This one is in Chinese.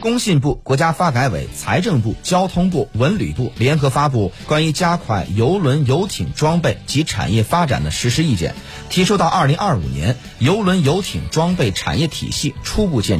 工信部国家发改委财政部交通部文旅部联合发布关于加快邮轮游艇装备及产业发展的实施意见提出到二零二五年邮轮游艇装备产业体系初步建成